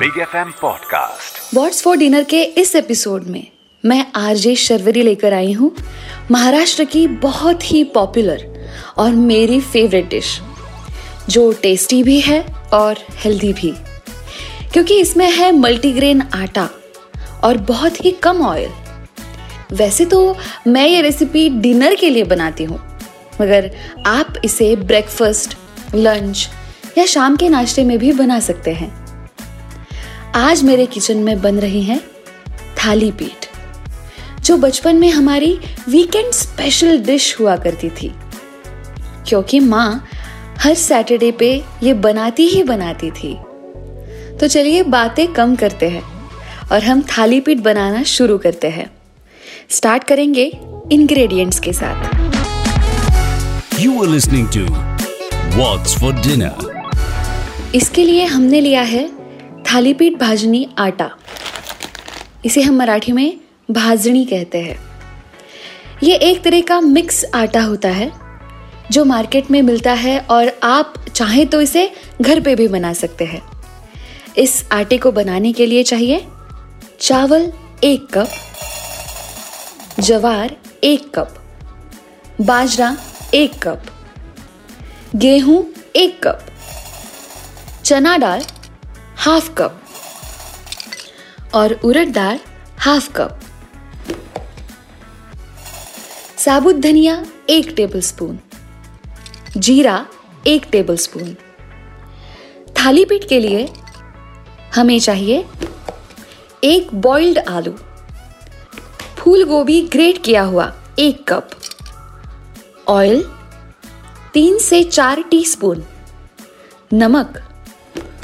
Big F M podcast what's for dinner के इस episode में मैं आरजे शर्वरी लेकर आई हूँ महाराष्ट्र की बहुत ही पॉपुलर और मेरी फेवरेट डिश जो टेस्टी भी है और हेल्दी भी। क्योंकि इसमें है मल्टीग्रेन आटा और बहुत ही कम ऑयल वैसे तो मैं ये रेसिपी डिनर के लिए बनाती हूँ, मगर आप इसे ब्रेकफास्ट लंच या शाम के नाश्ते में भी बना सकते हैं। आज मेरे किचन में बन रही हैं थाली पीठ जो बचपन में हमारी वीकेंड स्पेशल डिश हुआ करती थी। क्योंकि माँ हर सैटरडे पे ये बनाती ही बनाती थी। तो चलिए बातें कम करते हैं और हम थाली पीठ बनाना शुरू करते हैं। स्टार्ट करेंगे इंग्रेडिएंट्स के साथ। You are listening to What's for dinner इसके लिए हमने लिया है थाली पीठ भाजनी आटा। इसे हम मराठी में भाजनी कहते हैं। ये एक तरह का मिक्स आटा होता है, जो मार्केट में मिलता है और आप चाहें तो इसे घर पे भी बना सकते हैं। इस आटे को बनाने के लिए चाहिए चावल एक कप, जवार एक कप, बाजरा एक कप, गेहूँ एक कप, चना दाल हाफ़ कप। और उड़द दाल हाफ़ कप। साबुत धनिया एक टेबलस्पून जीरा एक टेबलस्पून थाली पीठ के लिए हमें चाहिए एक बॉइल्ड आलू। फूल गोभी ग्रेट किया हुआ एक कप। ऑयल तीन से चार टीस्पून नमक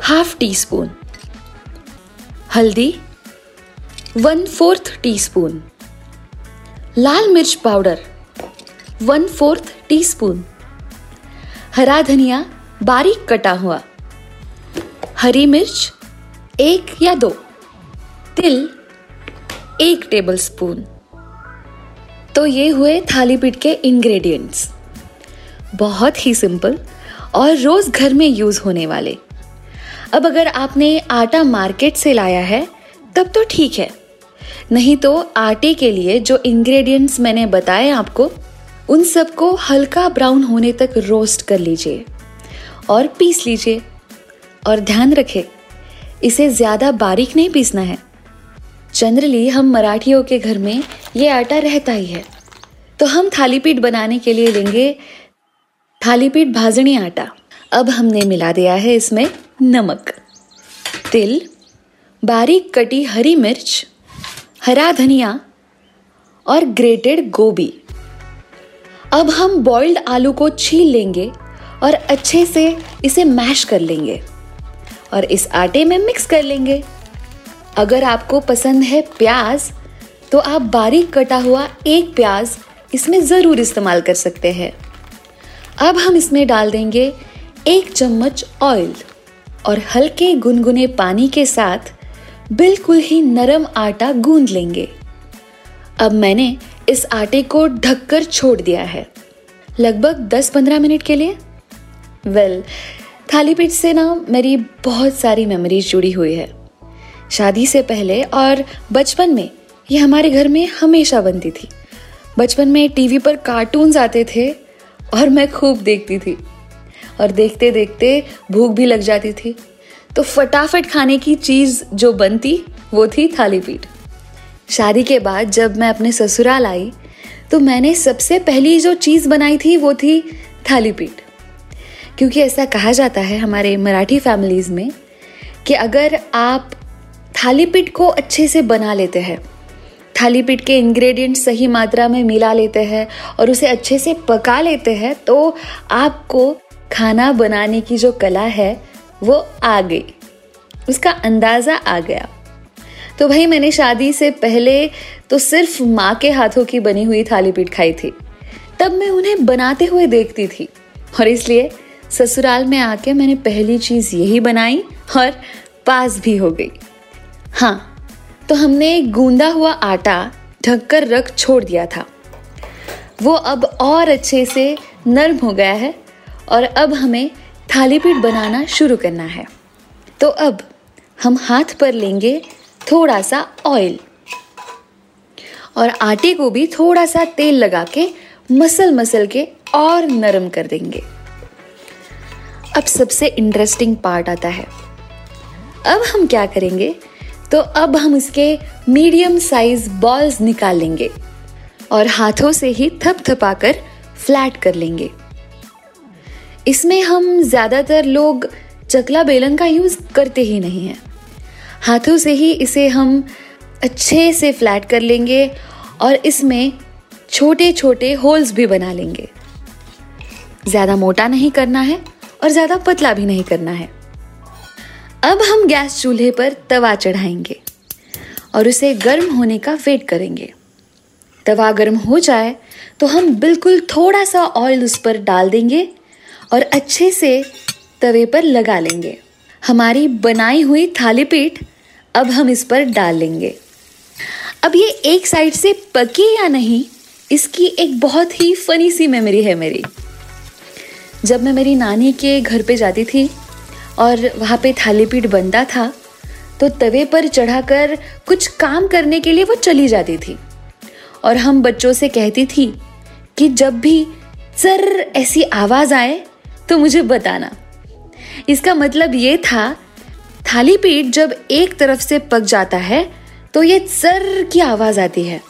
हाफ़ टी स्पून हल्दी वन फोर्थ टी स्पून लाल मिर्च powder one fourth teaspoon हरा धनिया बारीक कटा हुआ। हरी मिर्च, एक या दो। तिल, एक टेबल स्पून तो ये हुए थाली पीठ के इंग्रेडिएंट्स बहुत ही सिंपल और रोज घर में यूज़ होने वाले। अब अगर आपने आटा मार्केट से लाया है, तब तो ठीक है। नहीं तो आटे के लिए जो इंग्रेडिएंट्स मैंने बताए आपको, उन सबको हल्का ब्राउन होने तक रोस्ट कर लीजिए और पीस लीजिए। और ध्यान रखें, इसे ज़्यादा बारीक नहीं पीसना है। जनरली हम मराठियों के घर में ये आटा रहता ही है। तो हम थाली पीठ बनाने के लिए लेंगे थाली पीठ भाजनी आटा। अब हमने मिला दिया है इसमें नमक, तिल, बारीक कटी हरी मिर्च, हरा धनिया और ग्रेटेड गोभी। अब हम बॉइल्ड आलू को छील लेंगे और अच्छे से इसे मैश कर लेंगे और इस आटे में मिक्स कर लेंगे। अगर आपको पसंद है प्याज तो आप बारीक कटा हुआ एक प्याज इसमें ज़रूर इस्तेमाल कर सकते हैं। अब हम इसमें डाल देंगे एक चम्मच ऑयल और हल्के गुनगुने पानी के साथ बिल्कुल ही नरम आटा गूंद लेंगे। अब मैंने इस आटे को ढककर छोड़ दिया है। लगभग 10-15 मिनट के लिए। वेल well, थाली पीठ से ना मेरी बहुत सारी मेमोरीज जुड़ी हुई है। शादी से पहले और बचपन में ये हमारे घर में हमेशा बनती थी। बचपन में टीवी पर कार्टून्स आते थे और मैं खूब देखती थी। और देखते देखते भूख भी लग जाती थी। तो फटाफट खाने की चीज़ जो बनती, वो थी थाली पीठ। शादी के बाद जब मैं अपने ससुराल आई तो मैंने सबसे पहली जो चीज़ बनाई थी, वो थी थाली पीठ। क्योंकि ऐसा कहा जाता है हमारे मराठी फैमिलीज़ में कि अगर आप थाली पीठ को अच्छे से बना लेते हैं, थाली पीठ के इंग्रेडिएंट सही मात्रा में मिला लेते हैं और उसे अच्छे से पका लेते हैं तो आपको खाना बनाने की जो कला है, वो आ गई। उसका अंदाज़ा आ गया। तो भाई, मैंने शादी से पहले तो सिर्फ़ माँ के हाथों की बनी हुई थाली पीठ खाई थी। तब मैं उन्हें बनाते हुए देखती थी। और इसलिए ससुराल में आके मैंने पहली चीज़ यही बनाई और पास भी हो गई। हाँ तो हमने गूंदा हुआ आटा ढककर रख छोड़ दिया था। वो अब और अच्छे से नरम हो गया है और अब हमें थाली पीठ बनाना शुरू करना है। तो अब हम हाथ पर लेंगे थोड़ा सा ऑयल और आटे को भी थोड़ा सा तेल लगा के मसल मसल के और नरम कर देंगे। अब सबसे इंटरेस्टिंग पार्ट आता है। अब हम क्या करेंगे? तो अब हम इसके मीडियम साइज़ बॉल्स निकाल लेंगे और हाथों से ही थपथपाकर फ्लैट कर लेंगे। इसमें हम ज़्यादातर लोग चकला बेलन का यूज़ करते ही नहीं हैं। हाथों से ही इसे हम अच्छे से फ्लैट कर लेंगे और इसमें छोटे छोटे होल्स भी बना लेंगे। ज़्यादा मोटा नहीं करना है और ज़्यादा पतला भी नहीं करना है। अब हम गैस चूल्हे पर तवा चढ़ाएँगे और उसे गर्म होने का वेट करेंगे। तवा गर्म हो जाए तो हम बिल्कुल थोड़ा सा ऑयल उस पर डाल देंगे और अच्छे से तवे पर लगा लेंगे। हमारी बनाई हुई थाली पीठ अब हम इस पर डाल लेंगे। अब ये एक साइड से पकी या नहीं, इसकी एक बहुत ही फनी सी मेमोरी है मेरी। जब मैं मेरी नानी के घर पे जाती थी और वहाँ पे थाली पीठ बनता था तो तवे पर चढ़ाकर कुछ काम करने के लिए वो चली जाती थी। और हम बच्चों से कहती थी कि जब भी सर ऐसी आवाज़ आए तो मुझे बताना। इसका मतलब ये था, थाली पीठ जब एक तरफ़ से पक जाता है तो ये सर की आवाज़ आती है।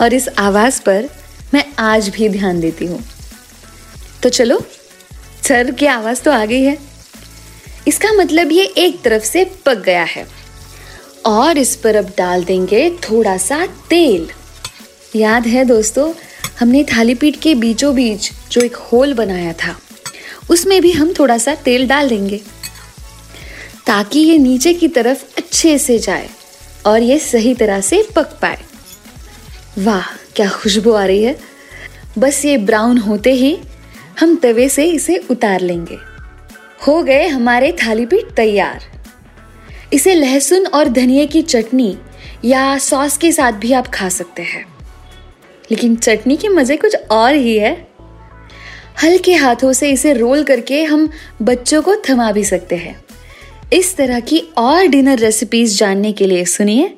और इस आवाज़ पर मैं आज भी ध्यान देती हूँ। तो चलो, सर की आवाज़ तो आ गई है। इसका मतलब ये एक तरफ़ से पक गया है। और इस पर अब डाल देंगे थोड़ा सा तेल। याद है दोस्तों, हमने थाली पीठ के बीचों बीच जो एक होल बनाया था उसमें भी हम थोड़ा सा तेल डाल देंगे। ताकि ये नीचे की तरफ़ अच्छे से जाए और ये सही तरह से पक पाए। वाह, क्या खुशबू आ रही है। बस ये ब्राउन होते ही हम तवे से इसे उतार लेंगे। हो गए हमारे थाली पीठ तैयार। इसे लहसुन और धनिया की चटनी या सॉस के साथ भी आप खा सकते हैं। लेकिन चटनी के मज़े कुछ और ही है। हल्के हाथों से इसे रोल करके हम बच्चों को थमा भी सकते हैं। इस तरह की और डिनर रेसिपीज़ जानने के लिए सुनिए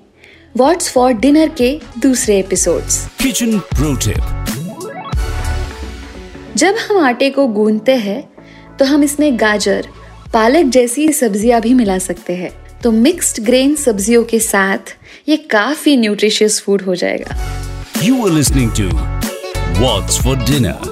व्हाट्स फॉर डिनर के दूसरे एपिसोड्स किचन प्रो टिप जब हम आटे को गूंदते हैं तो हम इसमें गाजर पालक जैसी सब्ज़ियाँ भी मिला सकते हैं। तो मिक्स्ड ग्रेन सब्जियों के साथ ये काफ़ी न्यूट्रिशियस फ़ूड हो जाएगा। You are listening to What's for Dinner.